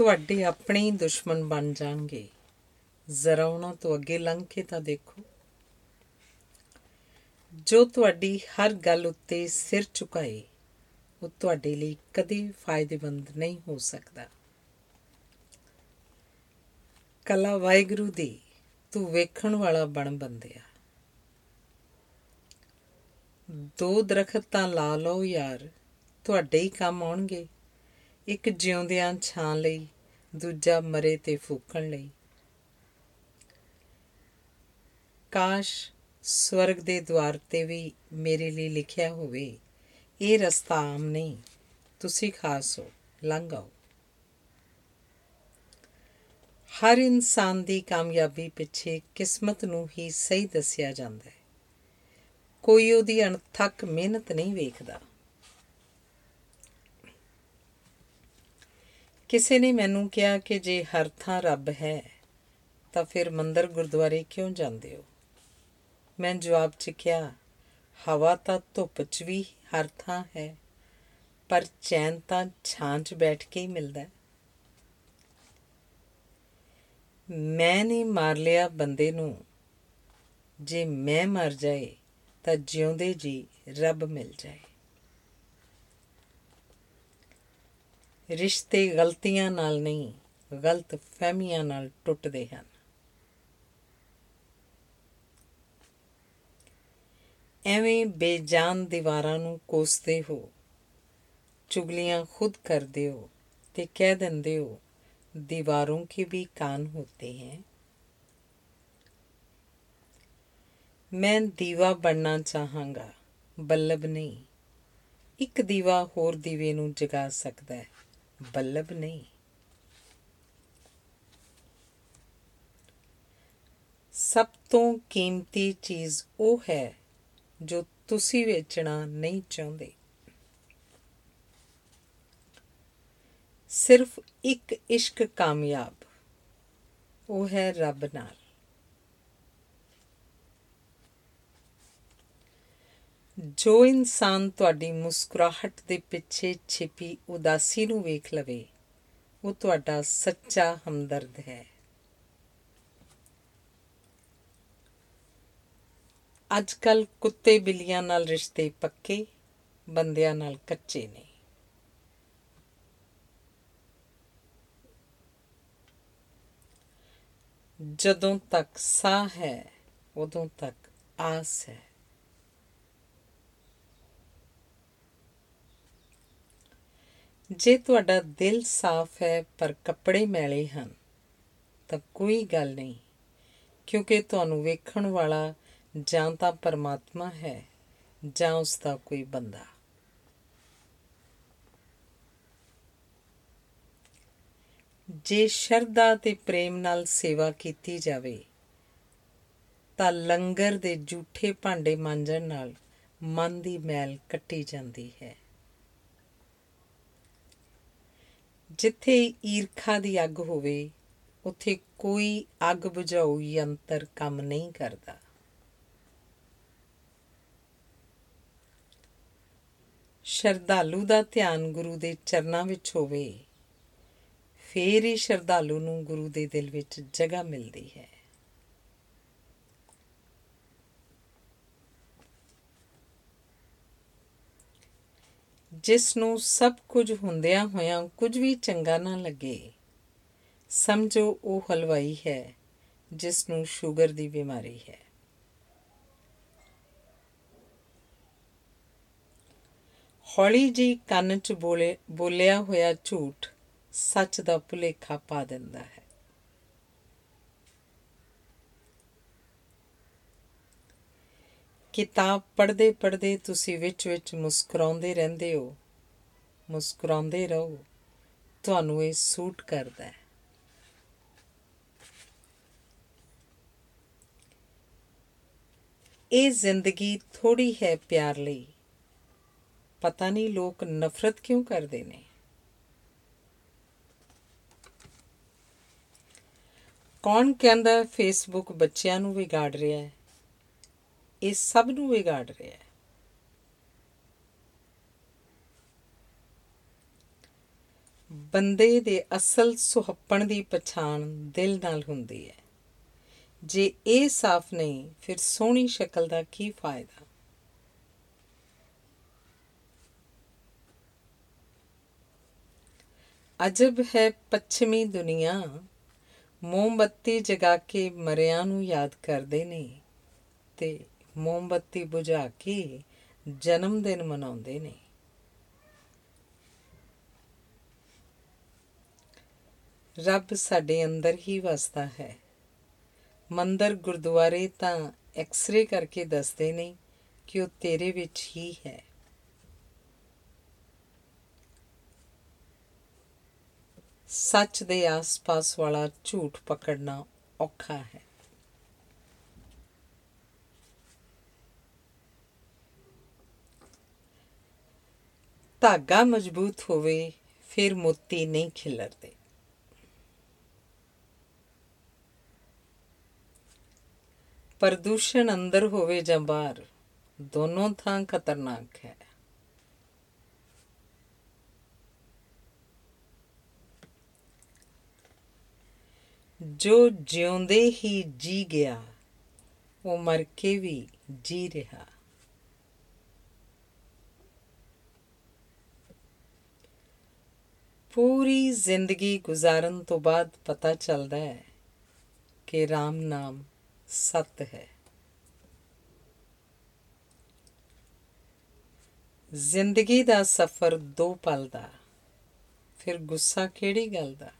ਤੁਹਾਡੇ ਆਪਣੇ ਹੀ ਦੁਸ਼ਮਣ ਬਣ ਜਾਣਗੇ। ਜ਼ਰਾ ਉਹਨਾਂ ਤੋਂ ਅੱਗੇ ਲੰਘ ਕੇ ਤਾਂ ਦੇਖੋ। ਜੋ ਤੁਹਾਡੀ ਹਰ ਗੱਲ ਉੱਤੇ ਸਿਰ ਝੁਕਾਏ, ਉਹ ਤੁਹਾਡੇ ਲਈ ਕਦੇ ਫਾਇਦੇਮੰਦ ਨਹੀਂ ਹੋ ਸਕਦਾ। ਕਲਾ ਵਾਹਿਗੁਰੂ ਦੀ, ਤੂੰ ਵੇਖਣ ਵਾਲਾ ਬਣ ਬੰਦਿਆ। ਦੋ ਦਰਖਤ ਤਾਂ ਲਾ ਲਓ ਯਾਰ, ਤੁਹਾਡੇ ਹੀ ਕੰਮ ਆਉਣਗੇ। ਇੱਕ ਜਿਉਂਦਿਆਂ ਛਾਂ ਲਈ, ਦੂਜਾ ਮਰੇ ਤੇ ਫੂਕਣ ਲਈ। ਕਾਸ਼ ਸਵਰਗ ਦੇ ਦਵਾਰ ਤੇ ਵੀ ਮੇਰੇ ਲਈ ਲਿਖਿਆ ਹੋਵੇ, ਇਹ ਰਸਤਾ ਆਮ ਨਹੀਂ, ਤੁਸੀਂ ਖਾਸ ਹੋ, ਲੰਘ ਆਓ। ਹਰ ਇਨਸਾਨ ਦੀ ਕਾਮਯਾਬੀ ਪਿੱਛੇ ਕਿਸਮਤ ਨੂੰ ਹੀ ਸਹੀ ਦੱਸਿਆ ਜਾਂਦਾ ਹੈ। ਕੋਈ ਉਹਦੀ ਅਣਥੱਕ ਮਿਹਨਤ ਨਹੀਂ ਵੇਖਦਾ। ਕਿਸੇ ਨੇ ਮੈਨੂੰ ਕਿਹਾ ਕਿ ਜੇ ਹਰ ਥਾਂ ਰੱਬ ਹੈ, ਤਾਂ ਫਿਰ ਮੰਦਰ ਗੁਰਦੁਆਰੇ ਕਿਉਂ ਜਾਂਦੇ ਹੋ? ਮੈਂ ਜਵਾਬ ਚ ਕਿਹਾ ਹਵਾ ਤਾਂ ਧੁੱਪ 'ਚ ਵੀ ਹਰ ਥਾਂ ਹੈ, ਪਰ ਚੈਨ ਤਾਂ ਛਾਂ 'ਚ ਬੈਠ ਕੇ ਹੀ ਮਿਲਦਾ ਹੈ। ਮੈਂ ਨਹੀਂ ਮਾਰ ਲਿਆ ਬੰਦੇ ਨੂੰ। ਜੇ ਮੈਂ ਮਰ ਜਾਏ, ਤਾਂ ਜਿਉਂਦੇ ਜੀ ਰੱਬ ਮਿਲ ਜਾਏ। ਰਿਸ਼ਤੇ ਗਲਤੀਆਂ ਨਾਲ ਨਹੀਂ, ਗਲਤ ਫਹਿਮੀਆਂ ਨਾਲ ਟੁੱਟਦੇ ਹਨ। ਐਵੇਂ ਬੇਜਾਨ ਦੀਵਾਰਾਂ ਨੂੰ ਕੋਸਦੇ ਹੋ, ਚੁਗਲੀਆਂ ਖੁਦ ਕਰਦੇ ਹੋ ਤੇ ਕਹਿ ਦਿੰਦੇ ਹੋ, ਦੀਵਾਰੋਂ ਕੇ ਵੀ ਕਾਨ ਹੋਤੇ ਹੈ। ਮੈਂ ਦੀਵਾ ਬਣਨਾ ਚਾਹਾਂਗਾ, ਬੱਲਬ ਨਹੀਂ, ਇੱਕ ਦੀਵਾ ਹੋਰ ਦੀਵੇ ਨੂੰ ਜਗਾ ਸਕਦਾ ਹੈ। ਬੱਲਬ ਨਹੀਂ। ਸਭ ਤੋਂ ਕੀਮਤੀ ਚੀਜ਼ ਉਹ ਹੈ ਜੋ ਤੁਸੀਂ ਵੇਚਣਾ ਨਹੀਂ ਚਾਹੁੰਦੇ। ਸਿਰਫ ਇੱਕ ਇਸ਼ਕ ਕਾਮਯਾਬ, ਉਹ ਹੈ ਰੱਬ ਨਾਲ। ਜੋ ਇਨਸਾਨ ਤੁਹਾਡੀ ਮੁਸਕਰਾਹਟ ਦੇ ਪਿੱਛੇ ਛਿਪੀ ਉਦਾਸੀ ਨੂੰ ਵੇਖ ਲਵੇ, ਉਹ ਤੁਹਾਡਾ ਸੱਚਾ ਹਮਦਰਦ ਹੈ। ਅੱਜ ਕੱਲ ਕੁੱਤੇ ਬਿੱਲੀਆਂ ਨਾਲ ਰਿਸ਼ਤੇ ਪੱਕੇ, ਬੰਦਿਆਂ ਨਾਲ ਕੱਚੇ ਨੇ। ਜਦੋਂ ਤੱਕ ਸਾਹ ਹੈ, ਉਦੋਂ ਤੱਕ ਆਸ ਹੈ। ਜੇ ਤੁਹਾਡਾ ਦਿਲ ਸਾਫ਼ ਹੈ ਪਰ ਕੱਪੜੇ ਮੈਲੇ ਹਨ, ਤਾਂ ਕੋਈ ਗੱਲ ਨਹੀਂ, ਕਿਉਂਕਿ ਤੁਹਾਨੂੰ ਵੇਖਣ ਵਾਲਾ ਜਾਂ ਤਾਂ ਪਰਮਾਤਮਾ ਹੈ ਜਾਂ ਉਸ ਦਾ ਕੋਈ ਬੰਦਾ। ਜੇ ਸ਼ਰਧਾ ਤੇ ਪ੍ਰੇਮ ਨਾਲ ਸੇਵਾ ਕੀਤੀ ਜਾਵੇ, ਤਾਂ ਲੰਗਰ ਦੇ ਝੂਠੇ ਭਾਂਡੇ ਮਾਂਜਣ ਨਾਲ ਮਨ ਦੀ ਮੈਲ ਕੱਟੀ ਜਾਂਦੀ ਹੈ। ਜਿੱਥੇ ਈਰਖਾ ਦੀ ਅੱਗ ਹੋਵੇ, ਉੱਥੇ ਕੋਈ ਅੱਗ ਬੁਝਾਊ ਯੰਤਰ ਕੰਮ ਨਹੀਂ ਕਰਦਾ। ਸ਼ਰਧਾਲੂ ਦਾ ਧਿਆਨ ਗੁਰੂ ਦੇ ਚਰਨਾਂ ਵਿੱਚ ਹੋਵੇ, ਫੇਰ ਹੀ ਸ਼ਰਧਾਲੂ ਨੂੰ ਗੁਰੂ ਦੇ ਦਿਲ ਵਿੱਚ ਜਗ੍ਹਾ ਮਿਲਦੀ ਹੈ। ਜਿਸ ਨੂੰ ਸਭ ਕੁਝ ਹੁੰਦਿਆਂ ਹੋਇਆਂ ਕੁਝ ਵੀ ਚੰਗਾ ਨਾ ਲੱਗੇ। ਸਮਝੋ ਉਹ ਹਲਵਾਈ ਹੈ, ਜਿਸ ਨੂੰ ਸ਼ੂਗਰ ਦੀ ਬਿਮਾਰੀ ਹੈ। ਹੌਲੀ ਜੀ ਕੰਨ 'ਚ ਬੋਲੇ, ਬੋਲਿਆ ਹੋਇਆ ਝੂਠ ਸੱਚ ਦਾ ਭੁਲੇਖਾ ਪਾ ਦਿੰਦਾ ਹੈ। ਕਿਤਾਬ ਪੜ੍ਹਦੇ ਪੜ੍ਹਦੇ ਤੁਸੀਂ ਵਿੱਚ ਵਿੱਚ ਮੁਸਕਰਾਉਂਦੇ ਰਹਿੰਦੇ ਹੋ, ਮੁਸਕਰਾਉਂਦੇ ਰਹੋ, ਤੁਹਾਨੂੰ ਇਹ ਸੂਟ ਕਰਦਾ ਹੈ। ਇਹ ਜ਼ਿੰਦਗੀ ਥੋੜੀ ਹੈ ਪਿਆਰ ਲਈ। ਪਤਾ ਨਹੀਂ ਲੋਕ ਨਫ਼ਰਤ ਕਿਉਂ ਕਰਦੇ ਨੇ। ਕੌਣ ਕਹਿੰਦਾ ਫੇਸਬੁੱਕ ਬੱਚਿਆਂ ਨੂੰ ਵਿਗਾੜ ਰਿਹਾ ਹੈ? ਇਹ ਸਭ ਨੂੰ ਵਿਗਾੜ ਰਿਹਾ ਹੈ। ਬੰਦੇ ਦੇ ਅਸਲ ਸੁਹੱਪਣ ਦੀ ਪਛਾਣ ਦਿਲ ਨਾਲ ਹੁੰਦੀ ਹੈ। ਜੇ ਇਹ ਸਾਫ਼ ਨਹੀਂ, ਫਿਰ ਸੋਹਣੀ ਸ਼ਕਲ ਦਾ ਕੀ ਫਾਇਦਾ? ਅਜਬ ਹੈ ਪੱਛਮੀ ਦੁਨੀਆ। ਮੋਮਬੱਤੀ ਜਗਾ ਕੇ ਮਰਿਆਂ ਨੂੰ ਯਾਦ ਕਰਦੇ ਨੇ ਤੇ ਮੋਮਬੱਤੀ ਬੁਝਾ ਕੇ ਜਨਮ ਦਿਨ ਮਨਾਉਂਦੇ ਨੇ। ਰੱਬ ਸਾਡੇ ਅੰਦਰ ਹੀ ਵਸਦਾ ਹੈ। ਮੰਦਰ ਗੁਰਦੁਆਰੇ ਤਾਂ ਐਕਸ-ਰੇ ਕਰਕੇ ਦੱਸਦੇ ਨੇ ਕਿ ਉਹ ਤੇਰੇ ਵਿੱਚ ਹੀ ਹੈ। ਸੱਚ ਦੇ ਆਸ-ਪਾਸ ਵਾਲਾ ਝੂਠ ਪਕੜਨਾ ਔਖਾ ਹੈ। ਧਾਗਾ ਮਜ਼ਬੂਤ ਹੋਵੇ, ਫਿਰ ਮੋਤੀ ਨਹੀਂ ਖਿਲਰਦੇ। ਪ੍ਰਦੂਸ਼ਣ ਅੰਦਰ ਹੋਵੇ ਜਾਂ ਬਾਹਰ, ਦੋਨੋਂ ਥਾਂ ਖਤਰਨਾਕ ਹੈ। ਜੋ ਜਿਉਂਦੇ ਹੀ ਜੀ ਗਿਆ, ਉਹ ਮਰ ਕੇ ਵੀ ਜੀ ਰਿਹਾ। ਪੂਰੀ ਜ਼ਿੰਦਗੀ ਗੁਜ਼ਾਰਨ ਤੋਂ ਬਾਅਦ ਪਤਾ ਚੱਲਦਾ ਹੈ ਕਿ RAM ਨਾਮ ਸਤ ਹੈ। ਜ਼ਿੰਦਗੀ ਦਾ ਸਫ਼ਰ ਦੋ ਪਲ ਦਾ, ਫਿਰ ਗੁੱਸਾ ਕਿਹੜੀ ਗੱਲ ਦਾ?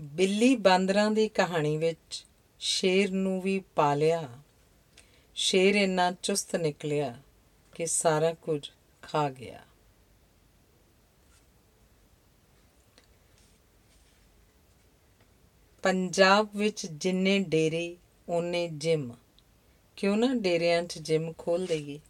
ਬਿੱਲੀ ਬਾਂਦਰਾਂ ਦੀ ਕਹਾਣੀ ਵਿੱਚ ਸ਼ੇਰ ਨੂੰ ਵੀ ਪਾਲਿਆ ਸ਼ੇਰ ਇੰਨਾ ਚੁਸਤ ਨਿਕਲਿਆ ਕਿ ਸਾਰਾ ਕੁਝ ਖਾ ਗਿਆ। ਪੰਜਾਬ ਵਿੱਚ ਜਿੰਨੇ ਡੇਰੇ, ਓਨੇ ਜਿਮ। ਕਿਉਂ ਨਾ ਡੇਰਿਆਂ 'ਚ ਜਿਮ ਖੋਲ ਦਈਏ?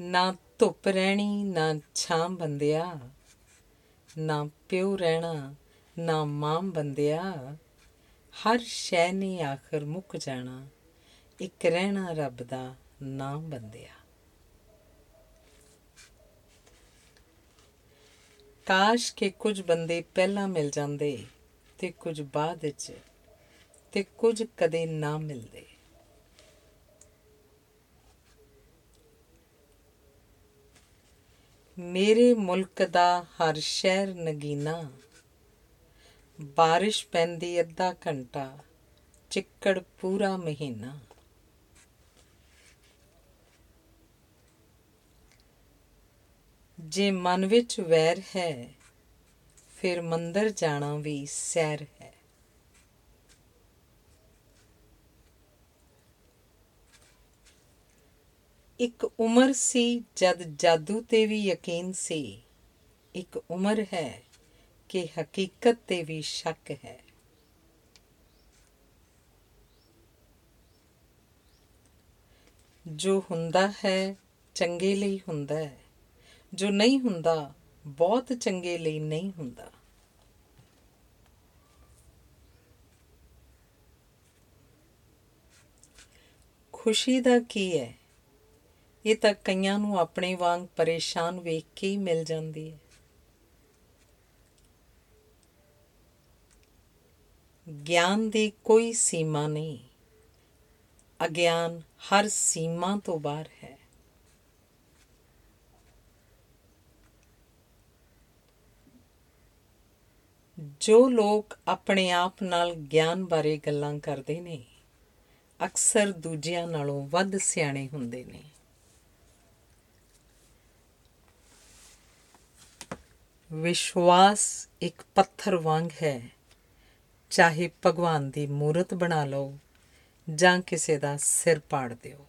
ਨਾ ਧੁੱਪ ਰਹਿਣੀ, ਨਾ ਛਾਂ ਬੰਦਿਆ, ਨਾ ਪਿਓ ਰਹਿਣਾ ਨਾ ਮਾਂ ਬੰਦਿਆ, ਹਰ ਸ਼ੈ ਨੇ ਆਖਰ ਮੁੱਕ ਜਾਣਾ, ਇੱਕ ਰਹਿਣਾ ਰੱਬ ਦਾ ਨਾਮ ਬੰਦਿਆ। ਕਾਸ਼ ਕਿ ਕੁਝ ਬੰਦੇ ਪਹਿਲਾਂ ਮਿਲ ਜਾਂਦੇ ਤੇ ਕੁਝ ਬਾਅਦ ਵਿੱਚ ਤੇ ਕੁਝ ਕਦੇ ਨਾ ਮਿਲਦੇ। ਮੇਰੇ ਮੁਲਕ ਦਾ ਹਰ ਸ਼ਹਿਰ ਨਗੀਨਾ ਬਾਰਿਸ਼ ਪੈਂਦੀ ਅੱਧਾ ਘੰਟਾ, ਚਿੱਕੜ ਪੂਰਾ ਮਹੀਨਾ। ਜੇ ਮਨ ਵਿੱਚ ਵੈਰ ਹੈ, ਫਿਰ ਮੰਦਰ ਜਾਣਾ ਵੀ ਸੈਰ ਹੈ। ਇੱਕ ਉਮਰ ਸੀ ਜਦ ਜਾਦੂ ਤੇ ਵੀ ਯਕੀਨ ਸੀ, ਇੱਕ ਉਮਰ ਹੈ ਕਿ ਹਕੀਕਤ ਤੇ ਵੀ ਸ਼ੱਕ ਹੈ। ਜੋ ਹੁੰਦਾ ਹੈ, ਚੰਗੇ ਲਈ ਹੁੰਦਾ ਹੈ। ਜੋ ਨਹੀਂ ਹੁੰਦਾ, ਬਹੁਤ ਚੰਗੇ ਲਈ ਨਹੀਂ ਹੁੰਦਾ। ਖੁਸ਼ੀ ਦਾ ਕੀ ਹੈ? ਇਹ ਤਾਂ ਕਈਆਂ ਨੂੰ ਆਪਣੇ ਵਾਂਗ ਪਰੇਸ਼ਾਨ ਵੇਖ ਕੇ ਹੀ ਮਿਲ ਜਾਂਦੀ ਹੈ। ਗਿਆਨ ਦੀ ਕੋਈ ਸੀਮਾ ਨਹੀਂ। ਅਗਿਆਨ ਹਰ ਸੀਮਾ ਤੋਂ ਬਾਹਰ ਹੈ। ਜੋ ਲੋਕ ਆਪਣੇ ਆਪ ਨਾਲ ਗਿਆਨ ਬਾਰੇ ਗੱਲਾਂ ਕਰਦੇ ਨੇ, ਅਕਸਰ ਦੂਜਿਆਂ ਨਾਲੋਂ ਵੱਧ ਸਿਆਣੇ ਹੁੰਦੇ ਨੇ। ਵਿਸ਼ਵਾਸ ਇੱਕ ਪੱਥਰ ਵਾਂਗ ਹੈ। ਚਾਹੇ ਭਗਵਾਨ ਦੀ ਮੂਰਤ ਬਣਾ ਲਓ ਜਾਂ ਕਿਸੇ ਦਾ ਸਿਰ ਪਾੜ ਦਿਓ।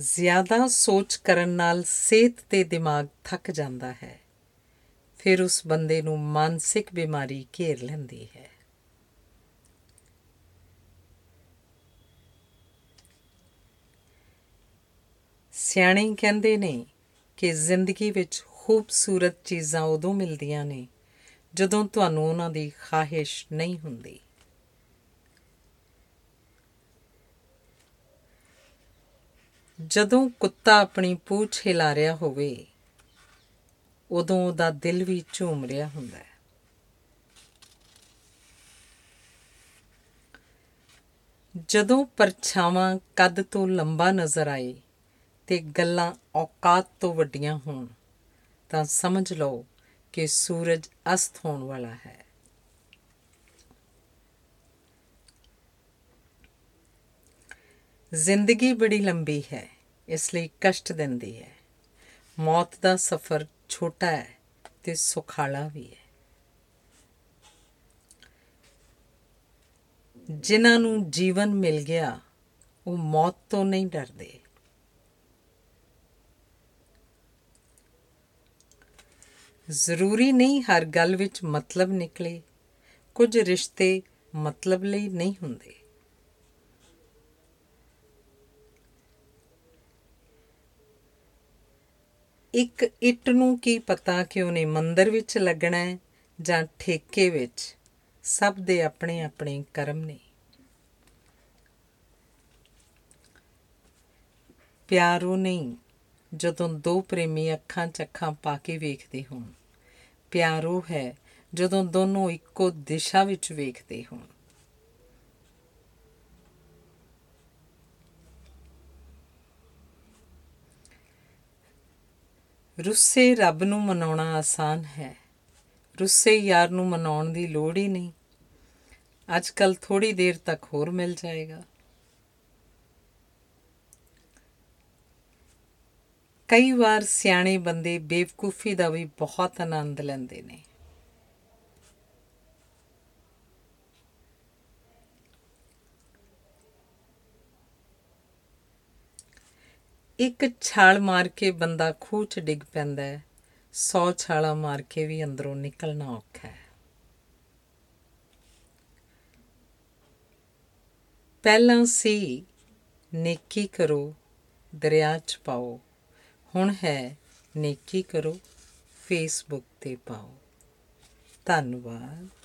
ਜ਼ਿਆਦਾ ਸੋਚ ਕਰਨ ਨਾਲ ਸਿਹਤ ਤੇ ਦਿਮਾਗ ਥੱਕ ਜਾਂਦਾ ਹੈ। ਫਿਰ ਉਸ ਬੰਦੇ ਨੂੰ ਮਾਨਸਿਕ ਬਿਮਾਰੀ ਘੇਰ ਲੈਂਦੀ ਹੈ। ਸਿਆਣੇ ਕਹਿੰਦੇ ਨੇ ਕਿ ਜ਼ਿੰਦਗੀ ਵਿੱਚ ਖੂਬਸੂਰਤ ਚੀਜ਼ਾਂ ਉਦੋਂ ਮਿਲਦੀਆਂ ਨੇ ਜਦੋਂ ਤੁਹਾਨੂੰ ਉਹਨਾਂ ਦੀ ਖਾਹਿਸ਼ ਨਹੀਂ ਹੁੰਦੀ। ਜਦੋਂ ਕੁੱਤਾ ਆਪਣੀ ਪੂਛ ਹਿਲਾ ਰਿਹਾ ਹੋਵੇ, ਉਦੋਂ ਉਹਦਾ ਦਿਲ ਵੀ ਝੂਮ ਰਿਹਾ ਹੁੰਦਾ ਹੈ। ਜਦੋਂ ਪਰਛਾਵਾਂ ਕੱਦ ਤੋਂ ਲੰਬਾ ਨਜ਼ਰ ਆਏ ਤੇ ਗੱਲਾਂ ਔਕਾਤ ਤੋਂ ਵੱਡੀਆਂ ਹੋਣ ਤਾਂ ਸਮਝ ਲਓ ਕਿ ਸੂਰਜ ਅਸਤ ਹੋਣ ਵਾਲਾ ਹੈ। ਜ਼ਿੰਦਗੀ ਬੜੀ ਲੰਬੀ ਹੈ, ਇਸ ਲਈ ਕਸ਼ਟ ਦਿੰਦੀ ਹੈ। ਮੌਤ ਦਾ ਸਫ਼ਰ ਛੋਟਾ ਹੈ ਤੇ ਸੁਖਾਲਾ ਵੀ ਹੈ। ਜਿਨ੍ਹਾਂ ਨੂੰ ਜੀਵਨ ਮਿਲ ਗਿਆ, ਉਹ ਮੌਤ ਤੋਂ ਨਹੀਂ ਡਰਦੇ। ਜ਼ਰੂਰੀ ਨਹੀਂ ਹਰ ਗੱਲ ਵਿੱਚ ਮਤਲਬ ਨਿਕਲੇ। ਕੁਝ ਰਿਸ਼ਤੇ ਮਤਲਬ ਲਈ ਨਹੀਂ ਹੁੰਦੇ। ਇੱਕ ਇੱਟ ਨੂੰ ਕੀ ਪਤਾ ਕਿ ਉਹਨੇ ਮੰਦਰ ਵਿੱਚ ਲੱਗਣਾ ਹੈ ਜਾਂ ਠੇਕੇ ਵਿੱਚ? ਸਭ ਦੇ ਆਪਣੇ ਆਪਣੇ ਕਰਮ ਨੇ। ਪਿਆਰ ਉਹ ਨਹੀਂ, ਜਦੋਂ ਦੋ ਪ੍ਰੇਮੀ ਅੱਖਾਂ 'ਚ ਅੱਖਾਂ ਪਾ ਕੇ ਵੇਖਦੇ ਹੋਣ। ਪਿਆਰ ਉਹ ਹੈ, ਜਦੋਂ ਦੋਨੋਂ ਇੱਕੋ ਦਿਸ਼ਾ ਵਿੱਚ ਵੇਖਦੇ ਹੋਣ। ਰੁੱਸੇ ਰੱਬ ਨੂੰ ਮਨਾਉਣਾ ਆਸਾਨ ਹੈ। ਰੁੱਸੇ ਯਾਰ ਨੂੰ ਮਨਾਉਣ ਦੀ ਲੋੜ ਹੀ ਨਹੀਂ। ਅੱਜ ਕੱਲ ਥੋੜੀ ਦੇਰ ਤੱਕ ਹੋਰ ਮਿਲ ਜਾਏਗਾ। ਕਈ ਵਾਰ ਸਿਆਣੇ ਬੰਦੇ ਬੇਵਕੂਫੀ ਦਾ ਵੀ ਬਹੁਤ ਆਨੰਦ ਲੈਂਦੇ ਨੇ। ਇੱਕ ਛਾਲ ਮਾਰ ਕੇ ਬੰਦਾ ਖੂਹ 'ਚ ਡਿੱਗ ਪੈਂਦਾ ਹੈ 100 ਛਾਲਾਂ ਮਾਰ ਕੇ ਵੀ ਅੰਦਰੋਂ ਨਿਕਲਣਾ ਔਖਾ ਹੈ। ਪਹਿਲਾਂ ਸੀ, ਨੇਕੀ ਕਰੋ, ਦਰਿਆ 'ਚ ਪਾਓ। ਹੁਣ ਹੈ ਨੇਕੀ ਕਰੋ ਫੇਸਬੁੱਕ ਤੇ ਪਾਓ। ਧੰਨਵਾਦ।